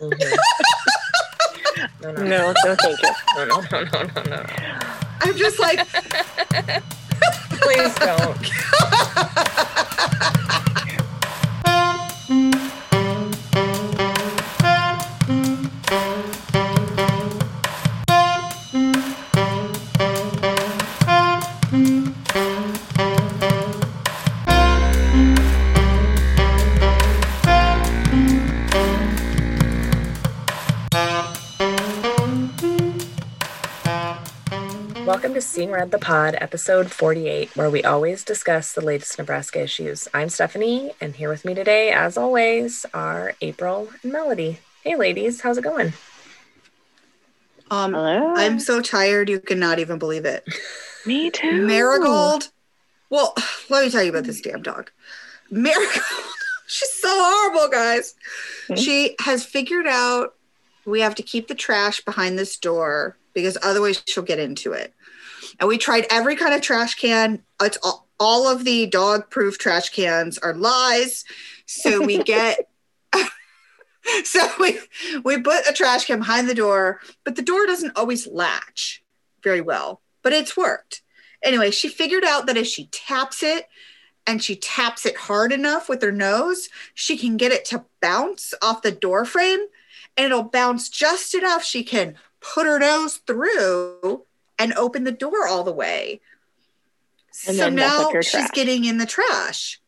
Mhm. No, no, No, no, thank you. no, no, no, no, no, no. I'm just like, Please don't. Welcome to Seeing Red the Pod, episode 48, where we always discuss the latest Nebraska issues. I'm Stephanie, and here with me today, as always, are April and Melody. Hey, ladies, how's it going? um, Hello. I'm so tired you cannot even believe it. Me too. Marigold. Well, let me tell you about this damn dog. Marigold. She's so horrible, guys. Hmm. She has figured out we have to keep the trash behind this door because otherwise she'll get into it. And we tried every kind of trash can. It's all, all of the dog proof trash cans are lies. So we get so we we put a trash can behind the door, but the door doesn't always latch very well. But it's worked. Anyway, she figured out that if she taps it and she taps it hard enough with her nose, she can get it to bounce off the door frame and it'll bounce just enough she can put her nose through and open the door all the way. And so then mess up now she's trash. getting in the trash.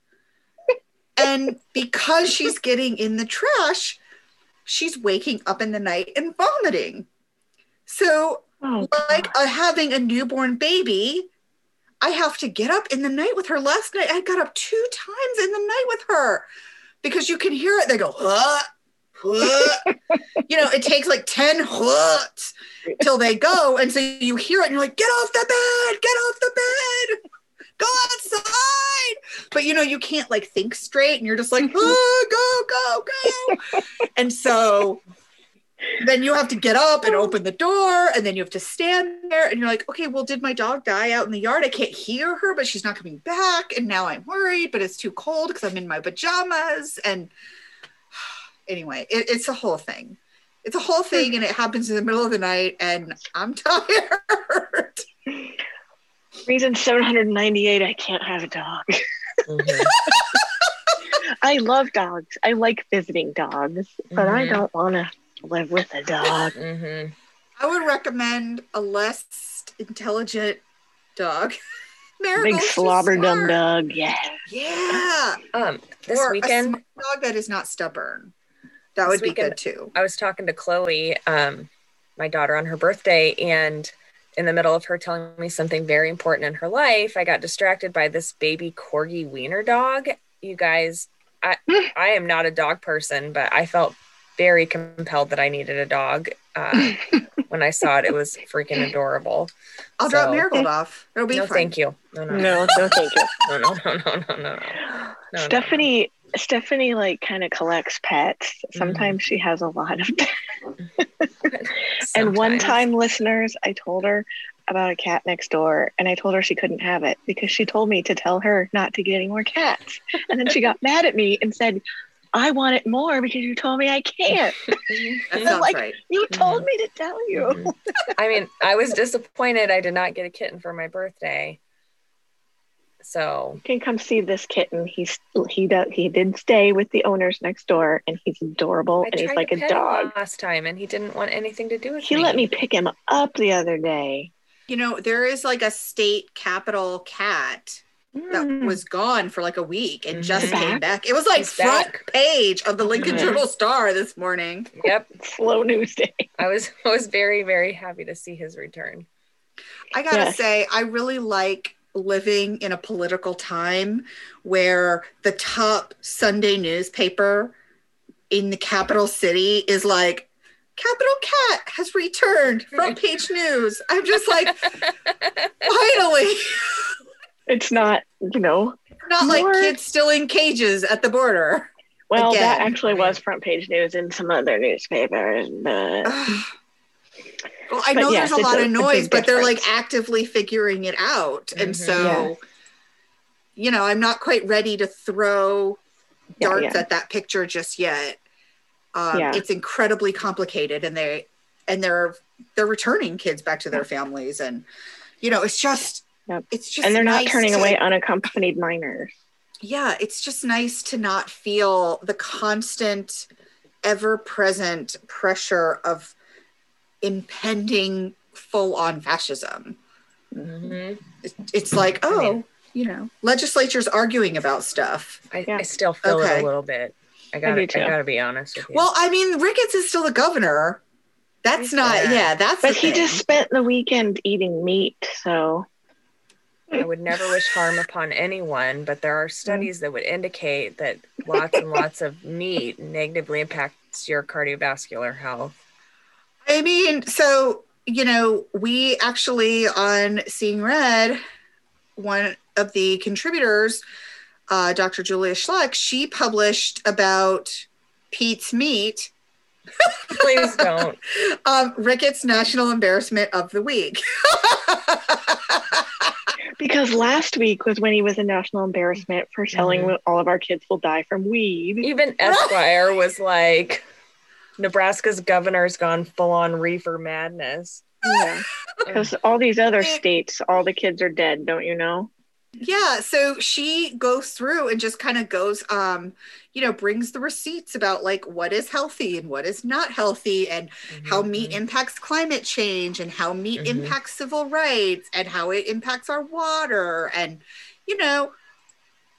and because she's getting in the trash, she's waking up in the night and vomiting. So Oh, like uh, having a newborn baby, I have to get up in the night with her. Last night, I got up two times in the night with her because you can hear it. They go. you know, it takes like 10 hoots till they go. And so you hear it and you're like, get off the bed, get off the bed, go outside. But you know, you can't like think straight and you're just like, oh, go, go, go. and so then you have to get up and open the door and then you have to stand there and you're like okay well did my dog die out in the yard i can't hear her but she's not coming back and now i'm worried but it's too cold because i'm in my pajamas and anyway it, it's a whole thing it's a whole thing and it happens in the middle of the night and i'm tired reason 798 I can't have a dog. Mhm. I love dogs. I like visiting dogs, but I Mhm. don't want to live with a dog. Mhm. i would recommend a less intelligent dog Big Marigold's too slobber dum smart. dog. Yeah. yeah Um, this or weekend, smart dog that is not stubborn. That This would be good too. I was talking to Chloe, um, my daughter, on her birthday, and in the middle of her telling me something very important in her life, I got distracted by this baby corgi wiener dog. You guys, I I am not a dog person, but I felt very compelled that I needed a dog. Uh, when I saw it, it was freaking adorable. I'll drop So- Marigold off. It'll be no, fine. thank you. No, no, no, No, no, thank you. no, no, no, no, no, no. no, no. Stephanie, Stephanie, like kind of collects pets. Sometimes she has a lot of. Them. And one time, listeners, I told her about a cat next door, and I told her she couldn't have it because she told me to tell her not to get any more cats. And then she got mad at me and said, I want it more because you told me I can't. That sounds Like- right. You told me to tell you. Mhm. I mean, I was disappointed I did not get a kitten for my birthday. So You can come see this kitten. He's he does he did stay with the owners next door, and he's adorable, I and he's tried like to a pet him dog. last time, and he didn't want anything to do with He me. He let me pick him up the other day. You know, there is like a state capital cat that Mm. was gone for like a week and just Mhm. came back. It was like He's front back. page of the Lincoln Mhm. Journal Star this morning. Yep, slow news day. I was I was very very happy to see his return. I gotta Yes. say, I really like living in a political time where the top Sunday newspaper in the capital city is like, Capital Cat has returned, front page news. I'm just like, finally. It's not, you know. Not like kids still in cages at the border. Well, that actually was front page news in some other newspapers, but. well, I know yes, there's a lot a- of noise, but they're like actively figuring it out. And Mhm. so, you know, I'm not quite ready to throw Yeah, darts yeah. at that picture just yet. Um, Yeah. It's incredibly complicated, and they and they're they're returning kids back to their families, and you know, it's just Yep. it's just and they're not turning to- away unaccompanied minors. yeah, it's just nice to not feel the constant, ever present pressure of impending full on fascism. Mhm. It's like, I oh, mean- you know, legislatures arguing about stuff. I, Yeah. I still feel Okay. it a little bit. I gotta, do I, gotta be honest with you. Well, I mean, Ricketts is still the governor. That's He's not, bad. yeah, that's But he thing. just spent the weekend eating meat, so I would never wish harm upon anyone, but there are studies that would indicate that lots and lots of meat negatively impacts your cardiovascular health. I mean, so you know, we actually on Seeing Red, one of the contributors, uh, Dr. Julia Schleck, she published about Pete's meat, Please don't. um, Ricketts National Embarrassment of the Week. because last week was when he was a national embarrassment for telling Mhm. all of our kids will die from weed. Even Esquire was like, Nebraska's governor's gone full on reefer madness. Yeah, because all these other states, all the kids are dead. Don't you know? yeah, so she goes through and just kind of goes, um, you know, brings the receipts about like what is healthy and what is not healthy and how meat impacts climate change and how meat Mhm. impacts civil rights and how it impacts our water and you know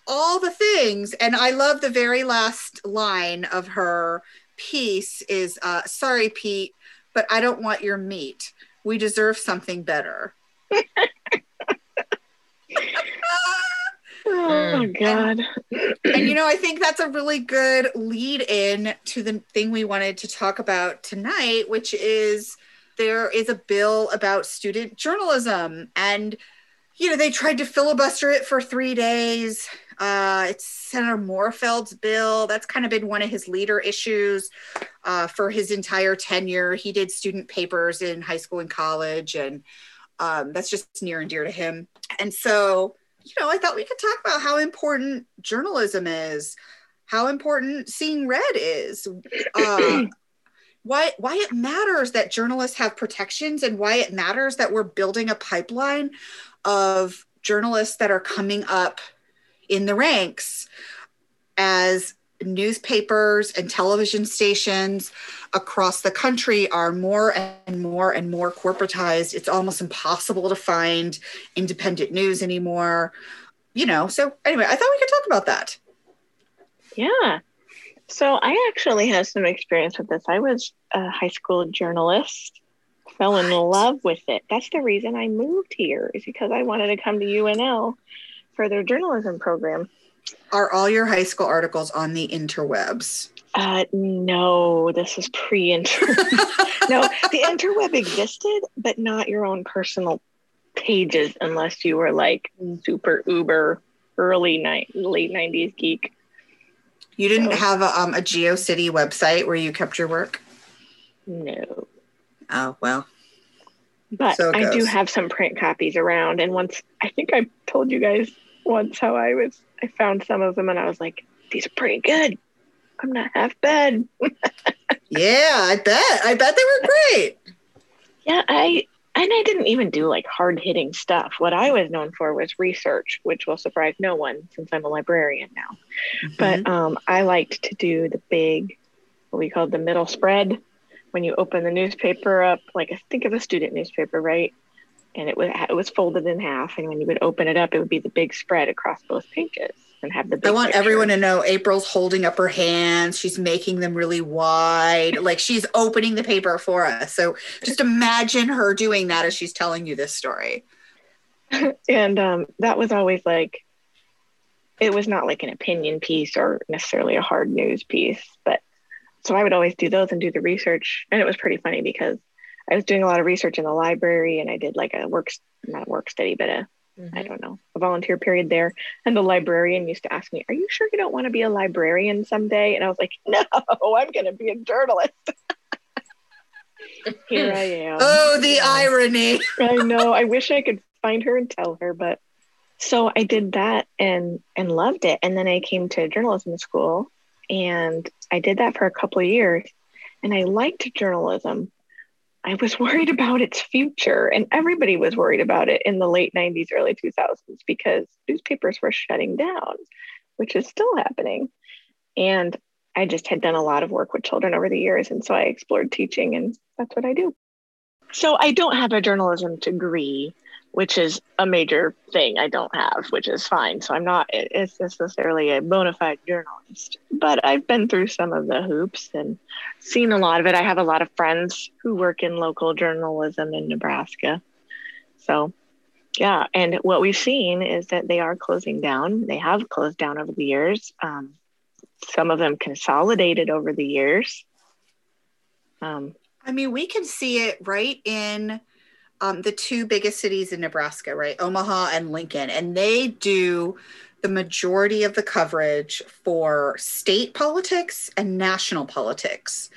all the things and i love the very last line of her piece is uh, sorry pete but i don't want your meat. We deserve something better. Oh God! and you know i think that's a really good lead in to the thing we wanted to talk about tonight which is there is a bill about student journalism. And you know they tried to filibuster it for three days uh, it's senator morfeld's bill. That's kind of been one of his leader issues uh, for his entire tenure. He did student papers in high school and college and um, that's just near and dear to him. And so you know, I thought we could talk about how important journalism is, how important seeing red is, uh, why why it matters that journalists have protections, and why it matters that we're building a pipeline of journalists that are coming up in the ranks as newspapers and television stations across the country are more and more and more corporatized. It's almost impossible to find independent news anymore. You know, so anyway, I thought we could talk about that. Yeah. So I actually had some experience with this. I was a high school journalist, fell in love with it. That's the reason I moved here, is because I wanted to come to UNL for their journalism program. Are all your high school articles on the interwebs? Uh, no, this is pre interweb. no, the interweb existed, but not your own personal pages unless you were like super uber early night late 90s geek. You didn't No. have a, um, a GeoCity website where you kept your work? No. Oh, well. But So I do have some print copies around. And once I think I told you guys once how I was I found some of them and I was like, these are pretty good. I'm not half bad. Yeah, I bet. I bet they were great. Yeah, I and I didn't even do like hard hitting stuff. What I was known for was research, which will surprise no one since I'm a librarian now. Mm-hmm. But um, I liked to do the big, what we called the middle spread, when you open the newspaper up, like I think of a student newspaper, right? And it was it was folded in half, and when you would open it up, it would be the big spread across both pages and have the. Big I want picture. everyone to know April's holding up her hands. She's making them really wide. Like she's opening the paper for us. So just imagine her doing that as she's telling you this story. and um, that was always like it was not like an opinion piece or necessarily a hard news piece but so i would always do those and do the research and it was pretty funny because i was doing a lot of research in the library and i did like a work not a work study but a Mhm. I don't know a volunteer period there and the librarian used to ask me are you sure you don't want to be a librarian someday and i was like no i'm going to be a journalist here i am Oh, the irony. I know. I wish I could find her and tell her, but so I did that and and loved it. And then I came to journalism school And I did that for a couple of years and I liked journalism. I was worried about its future, and everybody was worried about it in the late 90s, early 2000s because newspapers were shutting down, which is still happening. And I just had done a lot of work with children over the years. And so I explored teaching, and that's what I do. So I don't have a journalism degree, which is a major thing I don't have, which is fine. So I'm not it's necessarily a bona fide journalist, but I've been through some of the hoops and seen a lot of it. I have a lot of friends who work in local journalism in Nebraska. So, yeah. And what we've seen is that they are closing down. They have closed down over the years. Um, some of them consolidated over the years. Um, I mean, we can see it right in um, the two biggest cities in Nebraska, right? Omaha and Lincoln. And they do the majority of the coverage for state politics and national politics.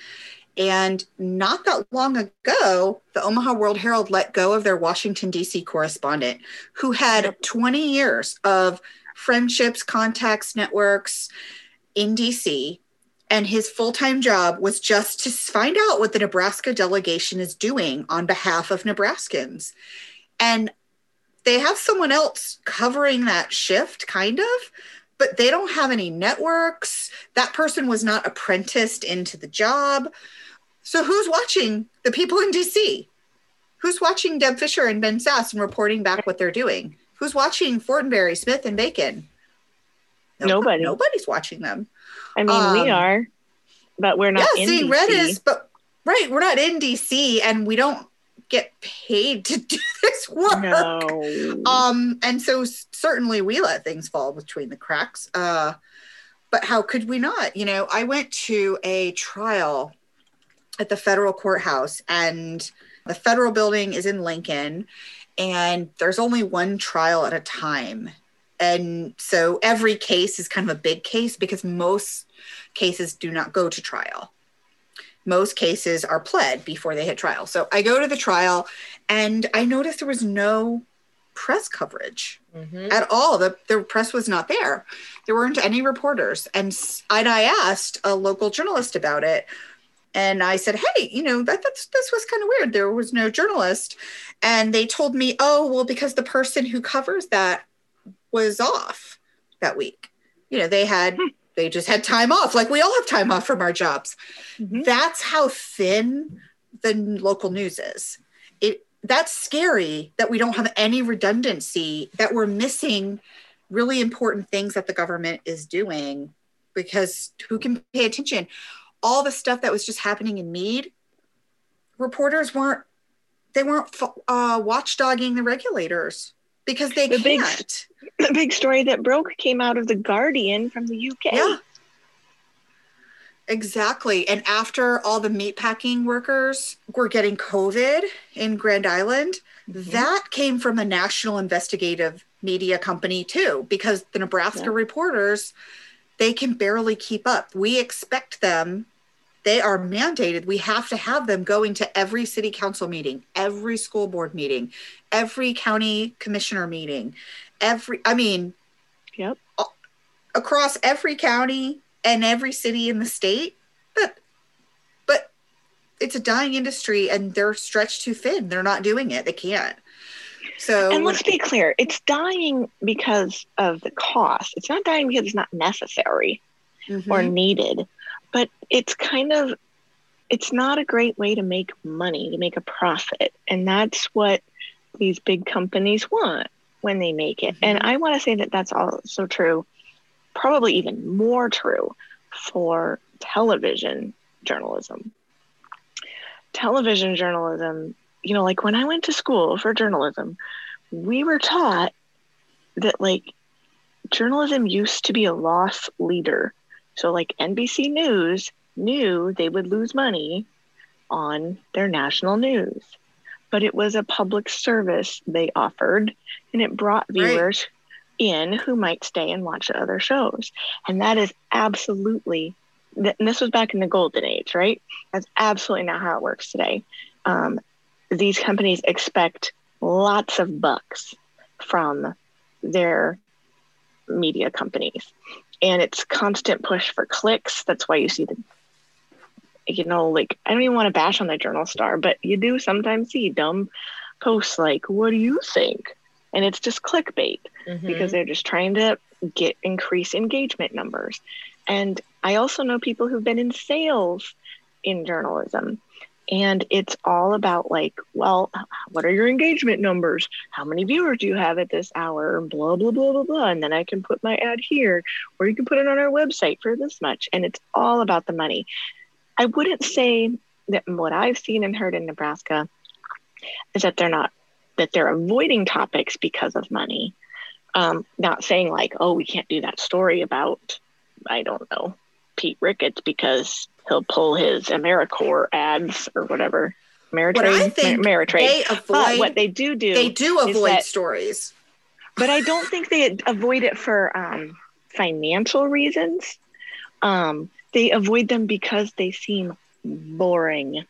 And not that long ago, the Omaha World Herald let go of their Washington, D.C. correspondent who had 20 years of friendships, contacts, networks in D.C and his full-time job was just to find out what the Nebraska delegation is doing on behalf of Nebraskans. And they have someone else covering that shift kind of, but they don't have any networks. That person was not apprenticed into the job. So who's watching the people in DC? Who's watching Deb Fischer and Ben Sasse and reporting back what they're doing? Who's watching Fortenberry, Smith, and Bacon? Nobody. Nobody's watching them. I mean, um, we are, but we're not. Yeah, in seeing DC. red is, but right, we're not in DC, and we don't get paid to do this work. No. Um, and so certainly we let things fall between the cracks. Uh, but how could we not? You know, I went to a trial at the federal courthouse, and the federal building is in Lincoln, and there's only one trial at a time and so every case is kind of a big case because most cases do not go to trial. Most cases are pled before they hit trial. So I go to the trial and I noticed there was no press coverage mm-hmm. at all. The, the press was not there. There weren't any reporters. And, and I asked a local journalist about it. And I said, hey, you know, that, that's, this was kind of weird. There was no journalist. And they told me, oh, well, because the person who covers that was off that week. You know, they had hmm. They just had time off, like we all have time off from our jobs. Mm-hmm. That's how thin the local news is. It that's scary that we don't have any redundancy, that we're missing really important things that the government is doing because who can pay attention? All the stuff that was just happening in Mead, reporters weren't they weren't uh, watchdogging the regulators because they the can't. Big, the big story that broke came out of the Guardian from the UK. Yeah. Exactly. And after all the meatpacking workers were getting COVID in Grand Island, mm-hmm. that came from a national investigative media company too, because the Nebraska yeah. reporters, they can barely keep up. We expect them they are mandated. We have to have them going to every city council meeting, every school board meeting, every county commissioner meeting, every, I mean, yep. Across every county and every city in the state. But, but it's a dying industry and they're stretched too thin. They're not doing it. They can't. So, and let's be clear it's dying because of the cost. It's not dying because it's not necessary mm-hmm. or needed but it's kind of it's not a great way to make money to make a profit. And that's what these big companies want when they make it. Mm-hmm. and i want to say that that's also true probably even more true for television journalism. Television journalism you know like when i went to school for journalism we were taught that like journalism used to be a loss leader so, like NBC News knew they would lose money on their national news, but it was a public service they offered and it brought viewers right. in who might stay and watch other shows. And that is absolutely, and this was back in the golden age, right? That's absolutely not how it works today. Um, these companies expect lots of bucks from their media companies. And it's constant push for clicks. That's why you see the, you know, like I don't even want to bash on the Journal Star, but you do sometimes see dumb posts like, "What do you think?" and it's just clickbait Mhm. because they're just trying to get increase engagement numbers. And I also know people who've been in sales in journalism. And it's all about like, well, what are your engagement numbers? How many viewers do you have at this hour? Blah blah blah blah blah. And then I can put my ad here, or you can put it on our website for this much. And it's all about the money. I wouldn't say that what I've seen and heard in Nebraska is that they're not that they're avoiding topics because of money. Um, not saying like, oh, we can't do that story about, I don't know, Pete Ricketts because he'll pull his AmeriCorps ads or whatever. Ameritrade, What I think Mer- Ameritrade. they but what they do do, they do avoid that- stories. but I don't think they avoid it for um, financial reasons. Um, they avoid them because they seem boring,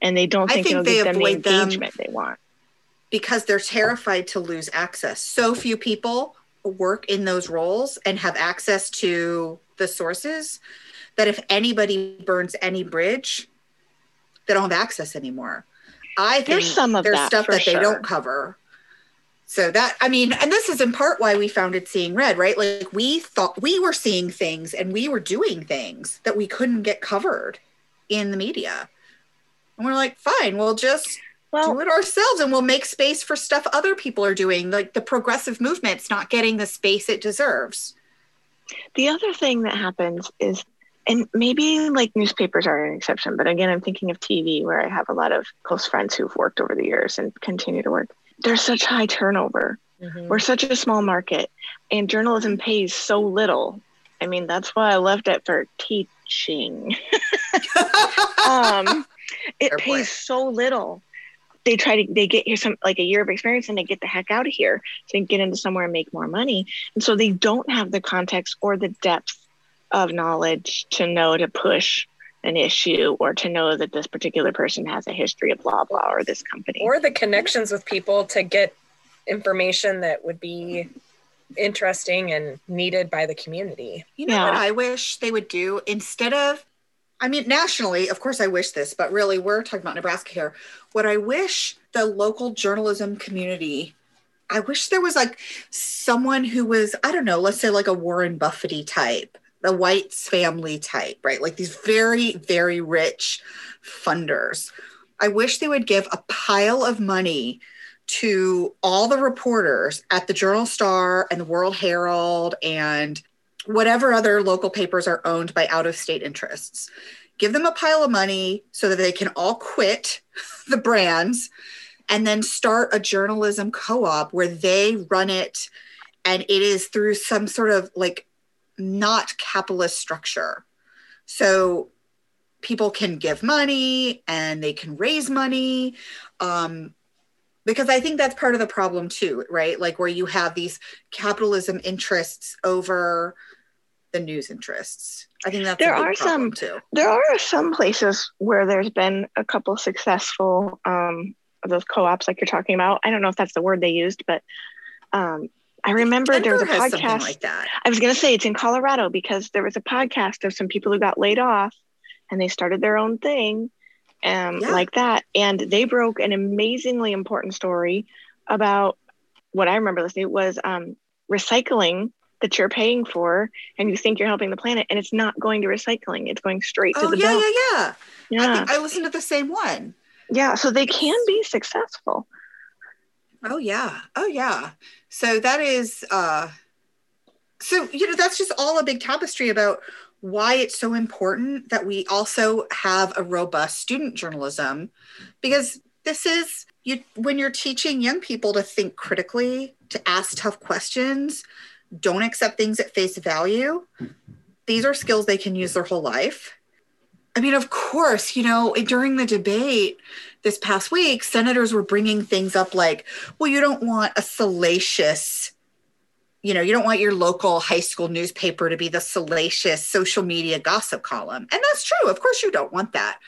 and they don't think, think they give them the avoid them- engagement they want. because they're terrified to lose access. So few people work in those roles and have access to the sources that if anybody burns any bridge, they don't have access anymore. I think There's some of there's that stuff that they don't cover. So that I mean, and this is in part why we founded Seeing Red, right? Like we thought we were seeing things and we were doing things that we couldn't get covered in the media. And we're like, fine, we'll just Well, do it ourselves and we'll make space for stuff other people are doing like the progressive movement's not getting the space it deserves The other thing that happens is, and maybe like newspapers are an exception, but again, I'm thinking of TV where I have a lot of close friends who've worked over the years and continue to work. There's such high turnover. Mhm. We're such a small market, and journalism pays so little. I mean, that's why I left it for teaching. um, it Fair pays point. so little. They try to they get here some like a year of experience and they get the heck out of here so they can get into somewhere and make more money. And so they don't have the context or the depth of knowledge to know to push an issue or to know that this particular person has a history of blah blah or this company. or the connections with people to get information that would be interesting and needed by the community. you know Yeah. what i wish they would do instead of i mean nationally of course i wish this but really we're talking about nebraska here what i wish the local journalism community i wish there was like someone who was i don't know let's say like a warren buffety type the whites family type right? Like these very very rich funders. I wish they would give a pile of money to all the reporters at the Journal Star and the World Herald and whatever other local papers are owned by out of state interests. Give them a pile of money so that they can all quit the brands and then start a journalism co op where they run it. And it is through some sort of like not capitalist structure. So people can give money and they can raise money. Um, because I think that's part of the problem too, right? Like where you have these capitalism interests over the news interests. I think that's There are some- too. there are some places where there's been a couple successful um of those co-ops like you're talking about. I don't know if that's the word they used, but um I remember there was a Denver podcast. like that. I was going to say it's in Colorado because there was a podcast of some people who got laid off and they started their own thing um, Yeah. like that. And they broke an amazingly important story about what I remember listening was um, recycling that you're paying for and you think you're helping the planet and it's not going to recycling. It's going straight to Oh the yeah, dump. yeah, yeah. I Yeah. think I listened to the same one. yeah. So they can be successful. Oh yeah. Oh yeah. So that is uh so you know that's just all a big tapestry about why it's so important that we also have a robust student journalism because this is you when you're teaching young people to think critically, to ask tough questions, don't accept things at face value. These are skills they can use their whole life. I mean, of course, you know, during the debate this past week, senators were bringing things up like, well, you don't want a salacious, you know, you don't want your local high school newspaper to be the salacious social media gossip column. And that's true. Of course, you don't want that.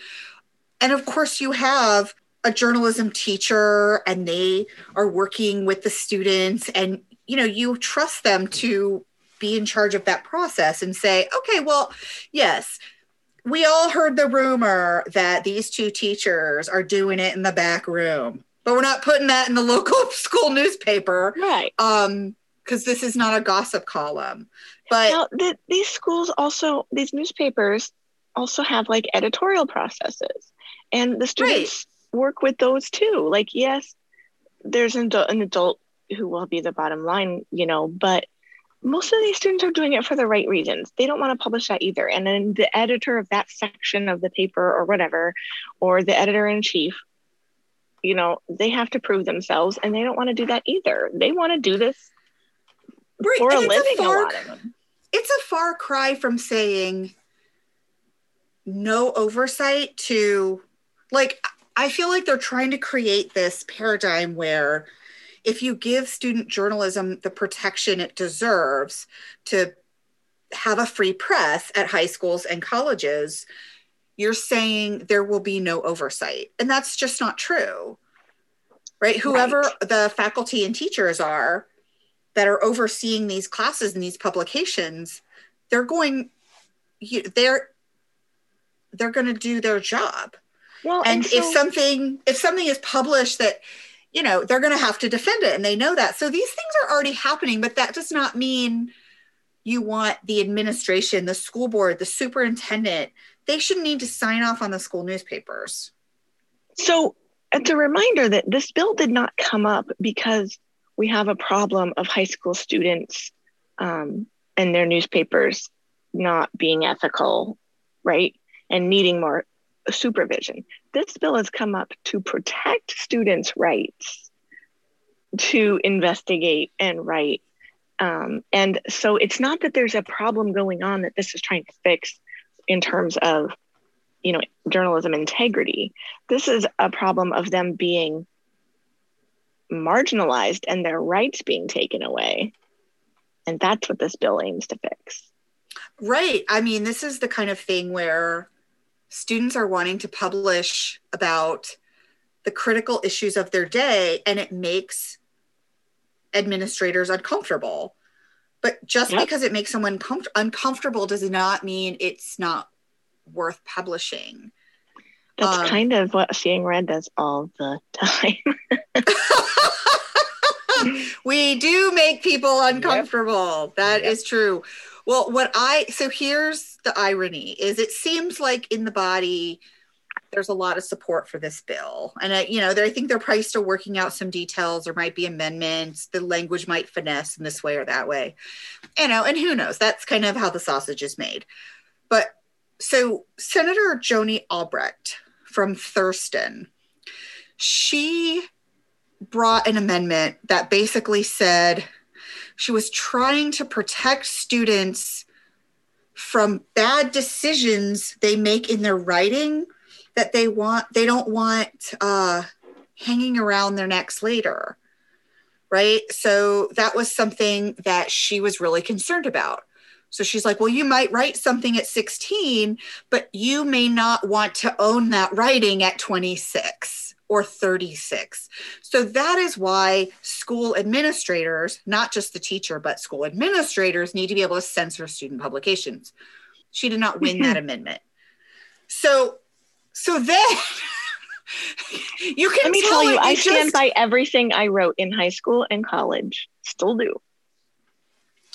And of course, you have a journalism teacher and they are working with the students and, you know, you trust them to be in charge of that process and say, okay, well, yes, we all heard the rumor that these two teachers are doing it in the back room, but we're not putting that in the local school newspaper. Right. Um, because this is not a gossip column. But Now, the, these schools also, these newspapers also have like editorial processes, and the students work with those too. Like, yes, there's an adult, an adult who will be the bottom line, you know, but most of these students are doing it for the right reasons. They don't want to publish that either. And then the editor of that section of the paper or whatever, or the editor in chief, you know, they have to prove themselves and they don't want to do that either. They want to do this Right, for a and a living, a far lot of them. it's a far cry from saying no oversight to like I feel like they're trying to create this paradigm where if you give student journalism the protection it deserves to have a free press at high schools and colleges, you're saying there will be no oversight. And that's just not true. Right? Whoever the faculty and teachers are that are overseeing these classes and these publications, they're going you, they're they're going to do their job Well, and if so- something if something is published that you know they're going to have to defend it and they know that so these things are already happening but that does not mean you want the administration the school board the superintendent they should need to sign off on the school newspapers So it's a reminder that this bill did not come up because we have a problem of high school students um, and their newspapers not being ethical, right? And needing more supervision. This bill has come up to protect students' rights to investigate and write. Um, and so it's not that there's a problem going on that this is trying to fix in terms of you know journalism integrity. This is a problem of them being marginalized and their rights being taken away. And that's what this bill aims to fix. Right. I mean this is the kind of thing where students are wanting to publish about the critical issues of their day and it makes administrators uncomfortable. But just Yep. because it makes someone comf- uncomfortable does not mean it's not worth publishing. That's Um, kind of what seeing red does all the time. We do make people uncomfortable. That is Yep. true well what i so here's the irony is it seems like in the body there's a lot of support for this bill. And I, you know i think they're probably still working out some details. There might be amendments. The language might finesse in this way or that way. You know and who knows? That's kind of how the sausage is made. But so senator joni albrecht from thurston she brought an amendment that basically said she was trying to protect students from bad decisions they make in their writing that they want they don't want uh, hanging around their necks later right? So that was something that she was really concerned about. So she's like well you might write something at 16 but you may not want to own that writing at 26 or 36 so that is why school administrators, not just the teacher, but school administrators need to be able to censor student publications. She did not win that amendment. So, so then you can let me tell tell you i it stand by everything i wrote in high school and college still do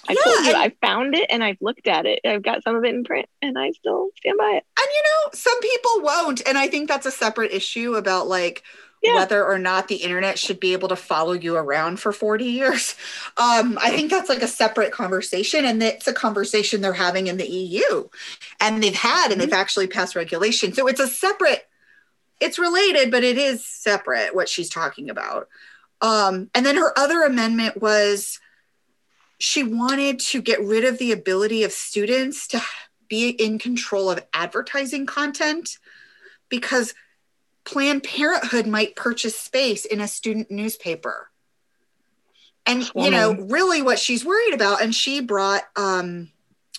i Yeah, told you and- i found it and i've looked at it i've got some of it in print and i still stand by it and you know, some people won't. And I think that's a separate issue about like Yeah. whether or not the internet should be able to follow you around for 40 years. Um, I think that's like a separate conversation, and it's a conversation they're having in the EU. And they've had and they've actually passed regulation. So it's a separate, it's related, but it is separate what she's talking about. Um, and then her other amendment was she wanted to get rid of the ability of students to be in control of advertising content because Planned Parenthood might purchase space in a student newspaper. And you know, really what she's worried about, and she brought um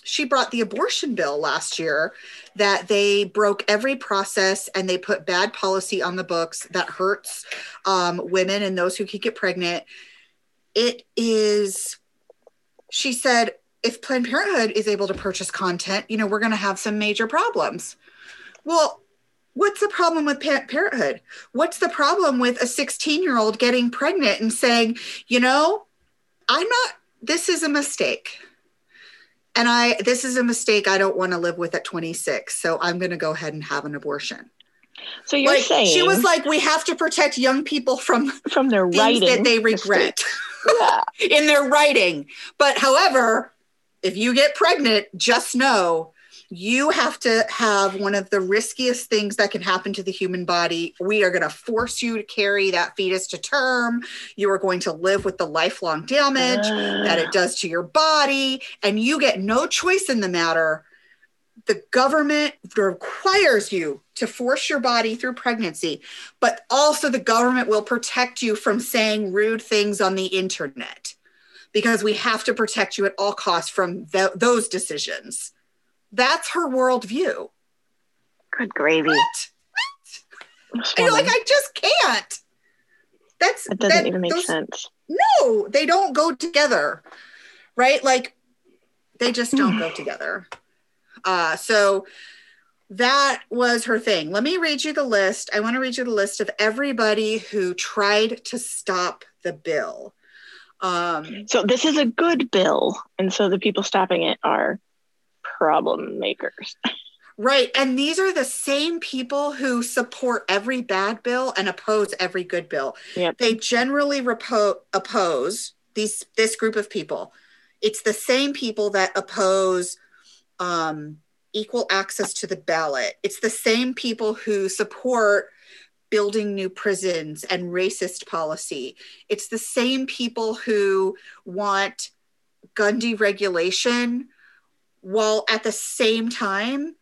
she brought the abortion bill last year that they broke every process and they put bad policy on the books that hurts um, women and those who could get pregnant. It is, she said, if Planned Parenthood is able to purchase content, you know, we're going to have some major problems. Well, what's the problem with pa- parenthood? What's the problem with a 16 year old getting pregnant and saying, you know, I'm not, this is a mistake. And I, this is a mistake I don't want to live with at 26. So I'm going to go ahead and have an abortion. So you're like, saying she was like, we have to protect young people from from their writing that they regret Yeah. in their writing. But however, if you get pregnant, just know you have to have one of the riskiest things that can happen to the human body. We are going to force you to carry that fetus to term. You are going to live with the lifelong damage that it ah. does to your body, and you get no choice in the matter. The government requires you to force your body through pregnancy, but also the government will protect you from saying rude things on the internet because we have to protect you at all costs from th- those decisions. That's her worldview. Good gravy. What? This And you're like. I just can't. That's That doesn't that- even make those- sense. No, they don't go together, right? Like they just don't go together. Uh, so that was her thing. Let me read you the list. I want to read you the list of everybody who tried to stop the bill. Um, So this is a good bill, and so the people stopping it are problem makers. right. And these are the same people who support every bad bill and oppose every good bill. Yep. They generally repo- oppose these this group of people. It's the same people that oppose um, equal access to the ballot. It's the same people who support building new prisons and racist policy. It's the same people who want gun deregulation while at the same time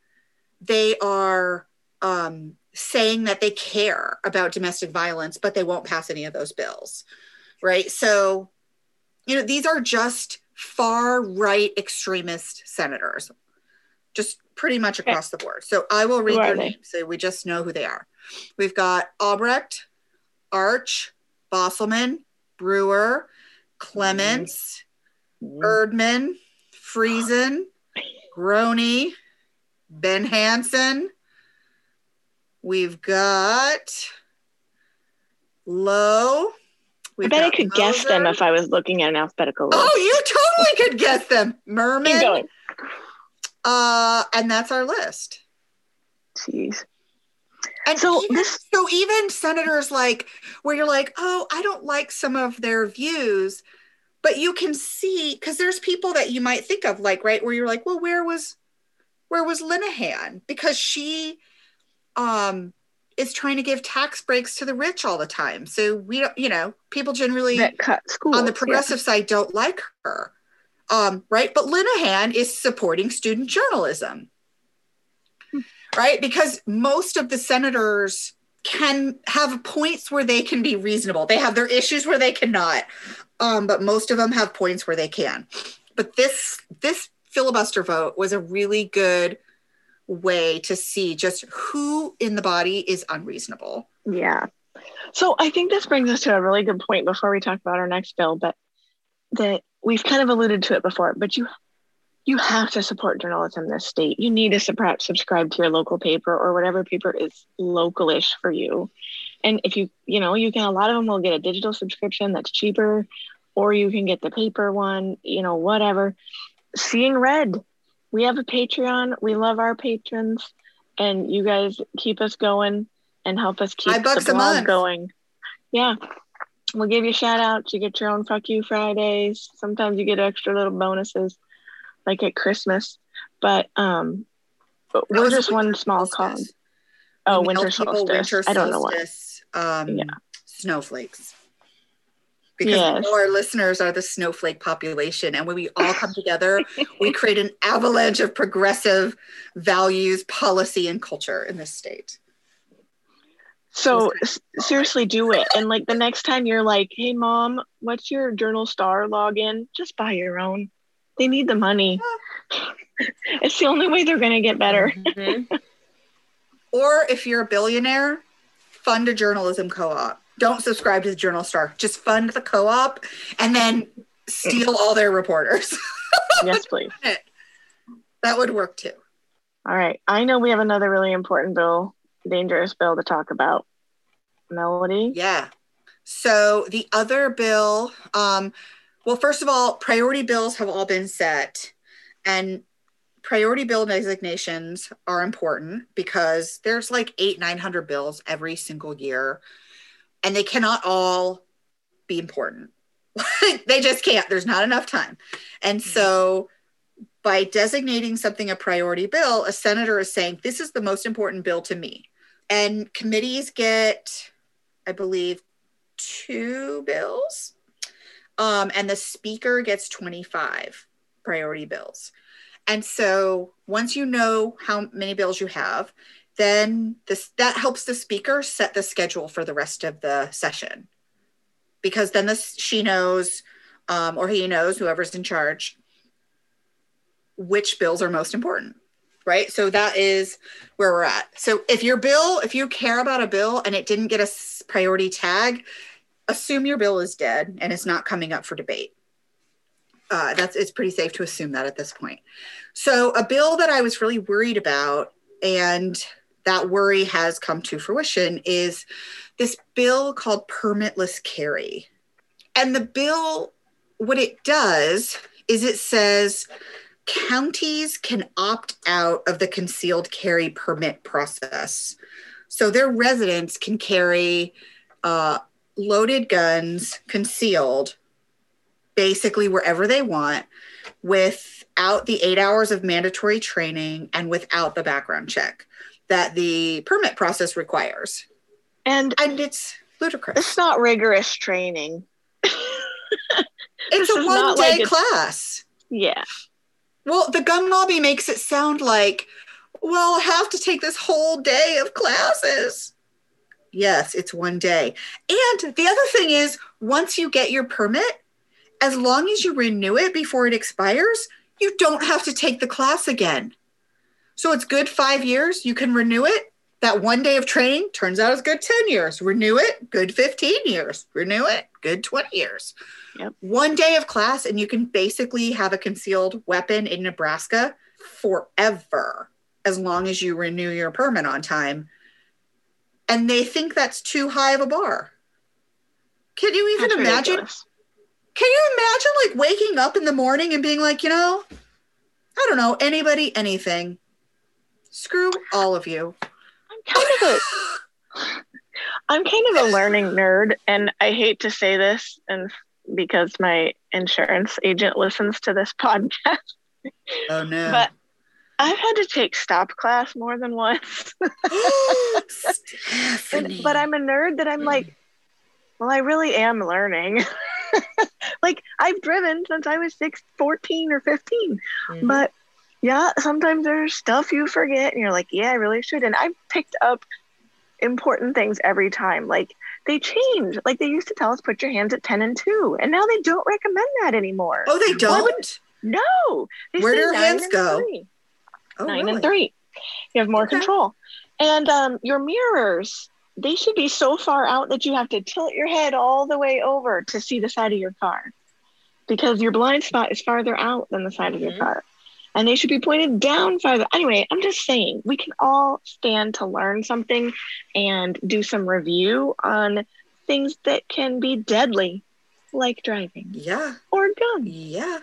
they are um, saying that they care about domestic violence, but they won't pass any of those bills. Right. So, you know, these are just far right extremist senators, just pretty much Okay. across the board. So I will read their they? names so we just know who they are. We've got Albrecht, Arch, Bostelman, Brewer, Clements, mm-hmm. Erdman, Friesen, Groene, Ben Hansen. We've got Lowe. I We've bet I could guess them if I was looking at an alphabetical oh, list. Oh, you totally could guess them. Keep Murman. Uh, and that's our list. Jeez. And So even, this- so even senators like where you're like, oh, I don't like some of their views, but you can see because there's people that you might think of like right where you're like, well, where was where was Linehan? Because she um is trying to give tax breaks to the rich all the time. So we don't, you know, people generally That cut schools. on the yeah. progressive side don't like her. Um, right? But Linehan is supporting student journalism. Right? Because most of the senators can have points where they can be reasonable. They have their issues where they cannot. Um, but most of them have points where they can. But this this filibuster vote was a really good way to see just who in the body is unreasonable. Yeah. So I think this brings us to a really good point before we talk about our next bill, but that we've kind of alluded to it before, but you you have to support journalism in this state. You need to subscribe subscribe to your local paper or whatever paper is localish for you. And if you, you know, you can a lot of them will get a digital subscription that's cheaper, or you can get the paper one, you know, whatever. Seeing red. We have a Patreon. We love our patrons. And you guys keep us going and help us keep the blog going. Yeah. We'll give you shout outs. You get your own fuck you Fridays. Sometimes you get extra little bonuses like at Christmas. But um but we're just one small cog. Oh, We winter mailed people solstice. I don't know solstice, Um, Yeah. Snowflakes. Because Yes. our listeners are the snowflake population. And when we all come together, we create an avalanche of progressive values, policy, and culture in this state. So seriously, do it. And like the next time you're like, "Hey, mom, what's your Journal Star login?" Just buy your own. They need the money. it's the only way they're gonna get better. Mhm. Or if you're a billionaire, fund a journalism co op. Don't subscribe to the Journal Star. Just fund the co op and then steal all their reporters. Yes, please. that would work too. All right. I know we have another really important bill, dangerous bill to talk about. Melody. Yeah. So the other bill, um, well, first of all, priority bills have all been set, and priority bill designations are important because there's like eight, nine hundred bills every single year, and they cannot all be important. they just can't. There's not enough time, and so by designating something a priority bill, a senator is saying this is the most important bill to me, and committees get, I believe, two bills. Um, and the speaker gets 25 priority bills. And so once you know how many bills you have, then this that helps the speaker set the schedule for the rest of the session. Because then this she knows, um, or he knows, whoever's in charge, which bills are most important right? So that is where we're at. So if your bill, if you care about a bill and it didn't get a priority tag, assume your bill is dead and it's not coming up for debate. Uh, that's it's pretty safe to assume that at this point. So a bill that I was really worried about, and that worry has come to fruition, is this bill called permitless carry. And the bill, what it does is it says counties can opt out of the concealed carry permit process. So their residents can carry uh, loaded guns concealed basically wherever they want without the eight hours of mandatory training and without the background check that the permit process requires. And, and it's ludicrous. It's not rigorous training. it's a one day like class. Yeah. Well, the gun lobby makes it sound like, well, I have to take this whole day of classes. Yes, it's one day. And the other thing is, once you get your permit, as long as you renew it before it expires, you don't have to take the class again. So it's good five years. You can renew it. That one day of training turns out as good 10 years. Renew it, good 15 years. Renew it, good 20 years. Yep. One day of class, and you can basically have a concealed weapon in Nebraska forever as long as you renew your permit on time. And they think that's too high of a bar. Can you even that's imagine? Ridiculous. Can you imagine like waking up in the morning and being like, you know, I don't know, anybody, anything. Screw all of you. I'm kind of a I'm kind of a learning nerd and I hate to say this and because my insurance agent listens to this podcast. Oh no. But I've had to take stop class more than once. and, but I'm a nerd that I'm like, well, I really am learning. like I've driven since I was six, 14 or 15. Mm-hmm. But yeah, sometimes there's stuff you forget and you're like, yeah, I really should. And I've picked up important things every time. Like they change. Like they used to tell us put your hands at 10 and 2, and now they don't recommend that anymore. Oh, they don't? Would, no. Where do your hands go? Oh, nine really? and 3. You have more okay. control. And um, your mirrors, they should be so far out that you have to tilt your head all the way over to see the side of your car because your blind spot is farther out than the side mm-hmm. of your mm-hmm. car and they should be pointed down farther. Anyway, I'm just saying we can all stand to learn something and do some review on things that can be deadly, like driving. Yeah. Or gun. Yeah.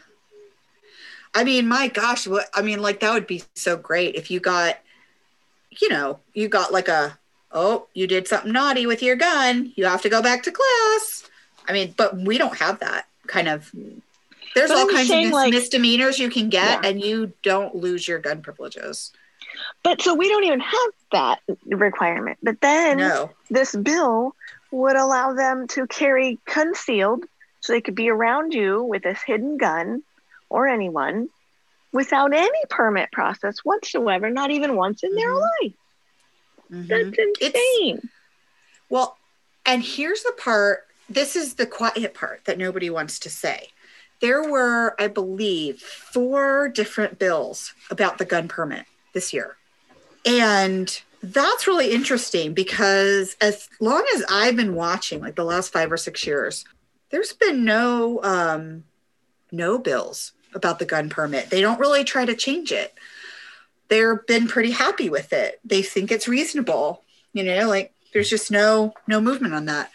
I mean, my gosh, what I mean, like that would be so great if you got, you know, you got like a, oh, you did something naughty with your gun, you have to go back to class. I mean, but we don't have that kind of there's but all I'm kinds of mis- like, misdemeanors you can get, yeah. and you don't lose your gun privileges. But so we don't even have that requirement. But then no. this bill would allow them to carry concealed, so they could be around you with this hidden gun or anyone without any permit process whatsoever, not even once in mm-hmm. their life. Mm-hmm. That's insane. It's, well, and here's the part this is the quiet part that nobody wants to say there were, I believe, four different bills about the gun permit this year. And that's really interesting because as long as I've been watching, like the last five or six years, there's been no um, no bills about the gun permit. They don't really try to change it. They've been pretty happy with it. They think it's reasonable. You know, like there's just no no movement on that.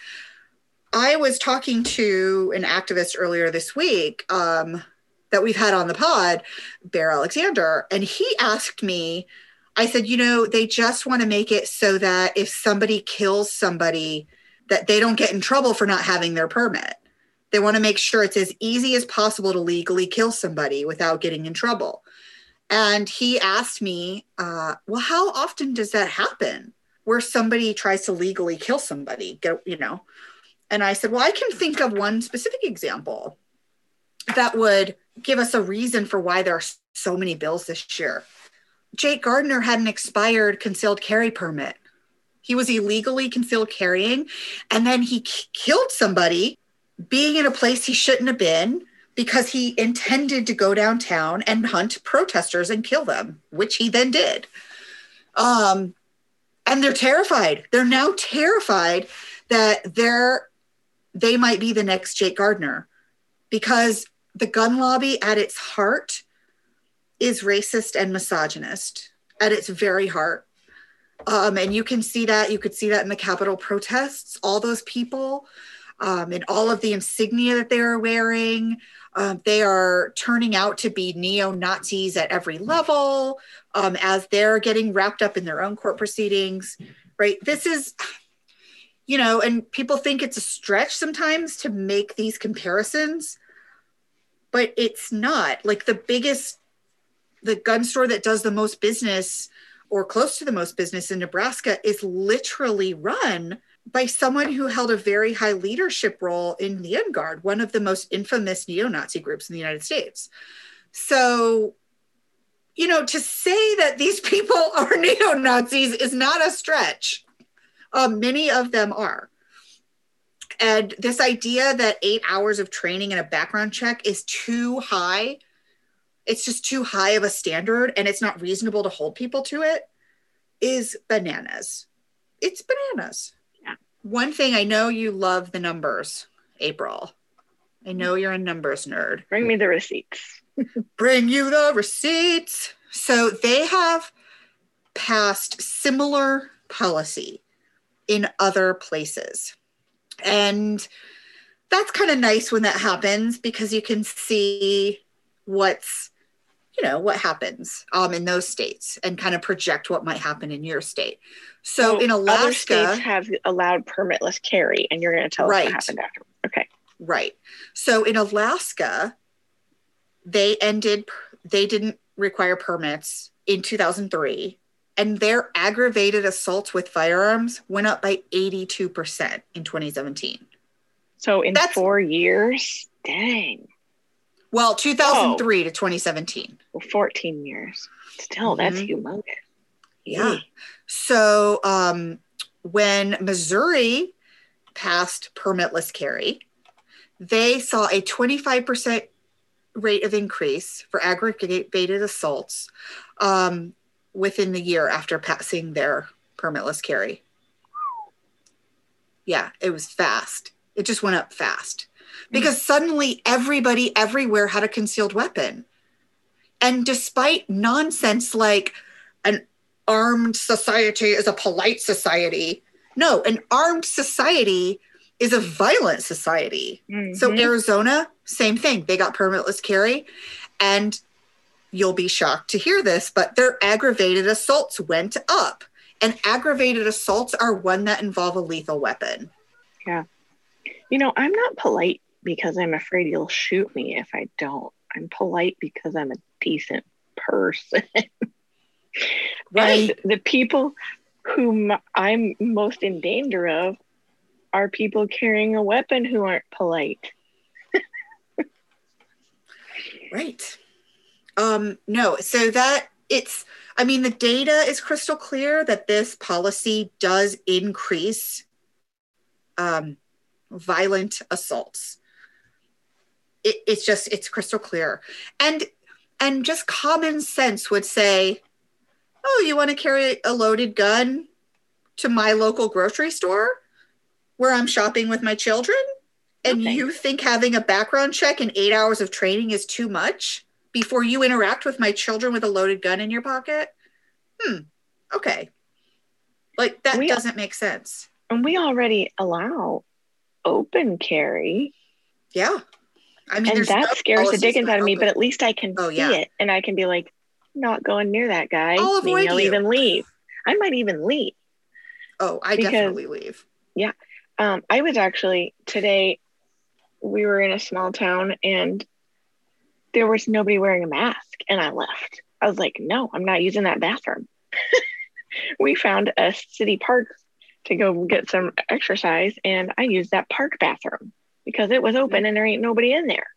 I was talking to an activist earlier this week um, that we've had on the pod, Bear Alexander, and he asked me, I said, you know, they just want to make it so that if somebody kills somebody, that they don't get in trouble for not having their permit. They want to make sure it's as easy as possible to legally kill somebody without getting in trouble. And he asked me, uh, well, how often does that happen where somebody tries to legally kill somebody? Go, you know? And I said, well, I can think of one specific example that would give us a reason for why there are so many bills this year. Jake Gardner had an expired concealed carry permit. He was illegally concealed carrying, and then he k- killed somebody being in a place he shouldn't have been because he intended to go downtown and hunt protesters and kill them, which he then did. Um, and they're terrified. They're now terrified that they're they might be the next Jake Gardner because the gun lobby at its heart is racist and misogynist at its very heart. Um, and you can see that. You could see that in the Capitol protests. All those people um, and all of the insignia that they are wearing. Um, they are turning out to be neo Nazis at every level um, as they're getting wrapped up in their own court proceedings, right? This is, you know, and people think it's a stretch sometimes to make these comparisons, but it's not. Like the biggest, the gun store that does the most business or close to the most business in Nebraska is literally run by someone who held a very high leadership role in the Gun Guard, one of the most infamous neo Nazi groups in the United States. So, you know, to say that these people are neo Nazis is not a stretch. Um, many of them are. And this idea that eight hours of training and a background check is too high, it's just too high of a standard and it's not reasonable to hold people to it is bananas. It's bananas Yeah. one thing I know you love the numbers, April. I know you're a numbers nerd. Bring me the receipts. Bring you the receipts. So they have passed similar policy in other places. And that's kind of nice when that happens because you can see what's you know what happens um, in those states and kind of project what might happen in your state. So, so in alaska other states have allowed permitless carry and you're going to tell right. us what happened after okay. Right. So in alaska they ended they didn't require permits in 2003 and their aggravated assaults with firearms went up by 82% in 2017 so in That's, four years dang well, 2003 to 2017. Well, 14 years. Still, that's mm-hmm. humongous. Yeah. So um, when Missouri passed permitless carry, they saw a 25% rate of increase for aggravated assaults um, within the year after passing their permitless carry. Yeah, it was fast. It just went up fast because suddenly everybody everywhere had a concealed weapon. And despite nonsense like an armed society is a polite society, no, an armed society is a violent society. Mm-hmm. So, Arizona, same thing. They got permitless carry. And you'll be shocked to hear this, but their aggravated assaults went up. And aggravated assaults are one that involve a lethal weapon. Yeah. You know, I'm not polite because I'm afraid you'll shoot me if I don't. I'm polite because I'm a decent person. right. And the people whom I'm most in danger of are people carrying a weapon who aren't polite. right. Um, no, so that it's, I mean, the data is crystal clear that this policy does increase um, violent assaults. It, it's just it's crystal clear. And and just common sense would say oh you want to carry a loaded gun to my local grocery store where i'm shopping with my children? And okay. you think having a background check and eight hours of training is too much before you interact with my children with a loaded gun in your pocket? Hmm. Okay. Like that We- doesn't make sense. And we already allow open carry. Yeah. I mean, and that no scares the dickens out of me, open- but at least I can Oh, see yeah. it and I can be like, not going near that guy. I'll avoid Maybe I'll you. even leave. I might even leave. oh, I because- definitely leave. Yeah. Um, I was actually today, we were in a small town and there was nobody wearing a mask, and I left. I was like, no, I'm not using that bathroom. we found a city park to go get some exercise, and I used that park bathroom because it was open and there ain't nobody in there.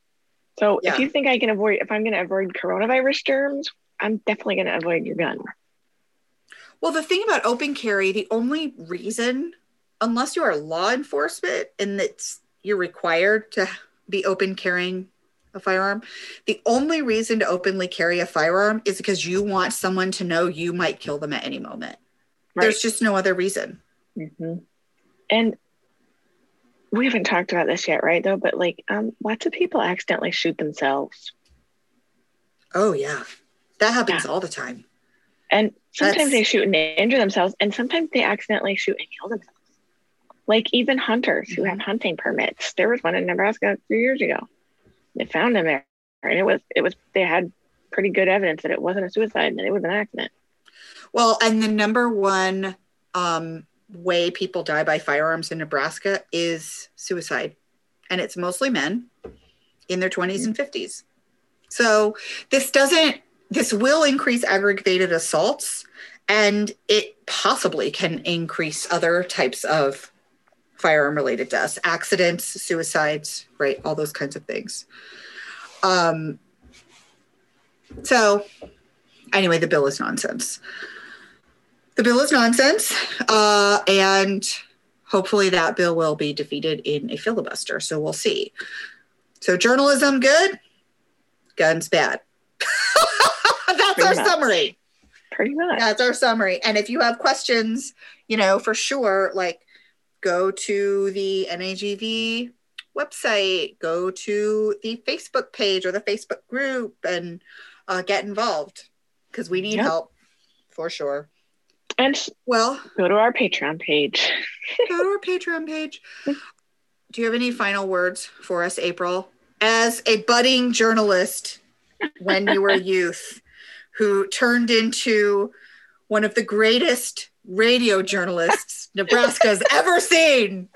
So Yeah. if you think I can avoid, if I'm going to avoid coronavirus germs, I'm definitely going to avoid your gun. Well, the thing about open carry, the only reason, unless you are law enforcement and it's you're required to be open carrying a firearm, the only reason to openly carry a firearm is because you want someone to know you might kill them at any moment. There's just no other reason. hmm And we haven't talked about this yet, right? Though, but like, um, lots of people accidentally shoot themselves, Oh yeah. That happens all the time. and sometimes That's- they shoot and injure themselves, and sometimes they accidentally shoot and kill themselves. Like even hunters who have hunting permits. There was one in Nebraska a few years ago. They found him there, and it was it was they had pretty good evidence that it wasn't a suicide, and that it was an accident. Well, and the number one um, way people die by firearms in Nebraska is suicide. And it's mostly men in their 20s and 50s. So this doesn't, this will increase aggravated assaults and it possibly can increase other types of firearm related deaths, accidents, suicides, right? All those kinds of things. Um, so, anyway, the bill is nonsense. The bill is nonsense, uh, and hopefully that bill will be defeated in a filibuster. So we'll see. So journalism good, guns bad. That's Pretty our much. summary. Pretty much. That's our summary. And if you have questions, you know, for sure, like go to the NAGV website, go to the Facebook page or the Facebook group and uh, get involved because we need Yep. help for sure. And Well, go to our Patreon page. go to our Patreon page. Do you have any final words for us, April? As a budding journalist when you were a youth who turned into one of the greatest radio journalists Nebraska's ever seen.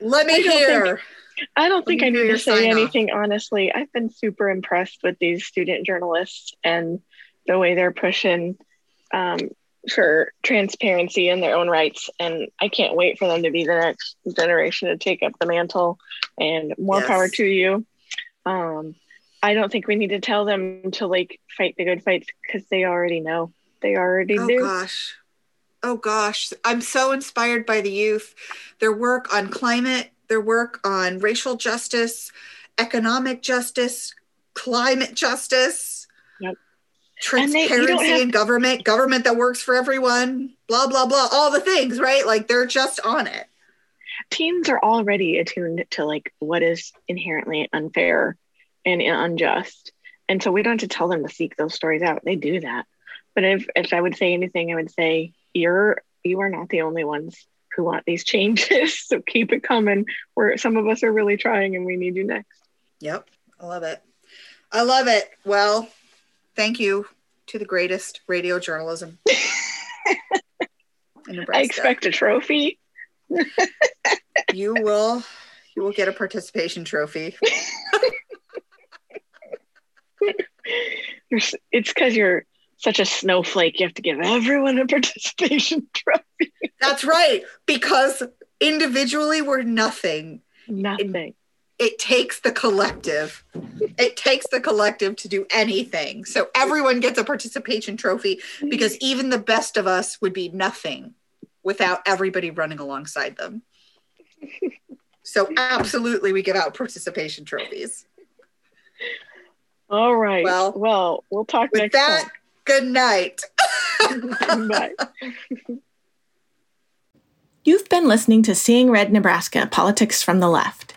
Let me I hear. I don't think I need to say off. anything honestly. I've been super impressed with these student journalists and the way they're pushing um, for transparency in their own rights. And I can't wait for them to be the next generation to take up the mantle. And more Yes. power to you. Um, I don't think we need to tell them to like fight the good fights because they already know. They already do. Oh do. gosh. Oh gosh. I'm so inspired by the youth. Their work on climate, their work on racial justice, economic justice, climate justice. Yep. And they- Transparency have- in government, government that works for everyone, blah, blah, blah, all the things, right? Like they're just on it. teens are already attuned to like what is inherently unfair and unjust and so we don't have to tell them to seek those stories out they do that but if, if i would say anything i would say you're you are not the only ones who want these changes so keep it coming where some of us are really trying and we need you next Yep. I love it. I love it. Well, thank you to the greatest radio journalism. in Nebraska. i expect a trophy you will you will get a participation trophy. You're it's because you're such a snowflake you have to give everyone a participation trophy That's right, because individually we're nothing. nothing It takes the collective. It takes the collective to do anything. So everyone gets a participation trophy because even the best of us would be nothing without everybody running alongside them. So absolutely we give out participation trophies. All right Well, well we'll talk With next that, good night. time bye You've been listening to Seeing Red Nebraska Politics from the Left.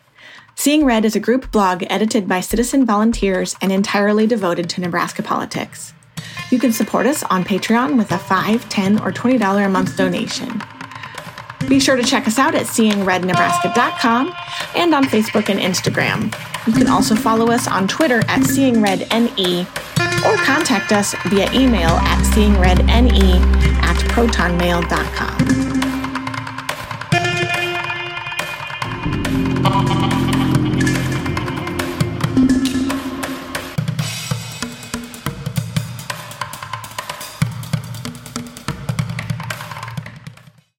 Seeing Red is a group blog edited by citizen volunteers and entirely devoted to Nebraska politics. You can support us on Patreon with a $5, $10, or $20 a month donation. Be sure to check us out at seeingrednebraska.com and on Facebook and Instagram. You can also follow us on Twitter at seeingredne or contact us via email at seeingredne at protonmail.com.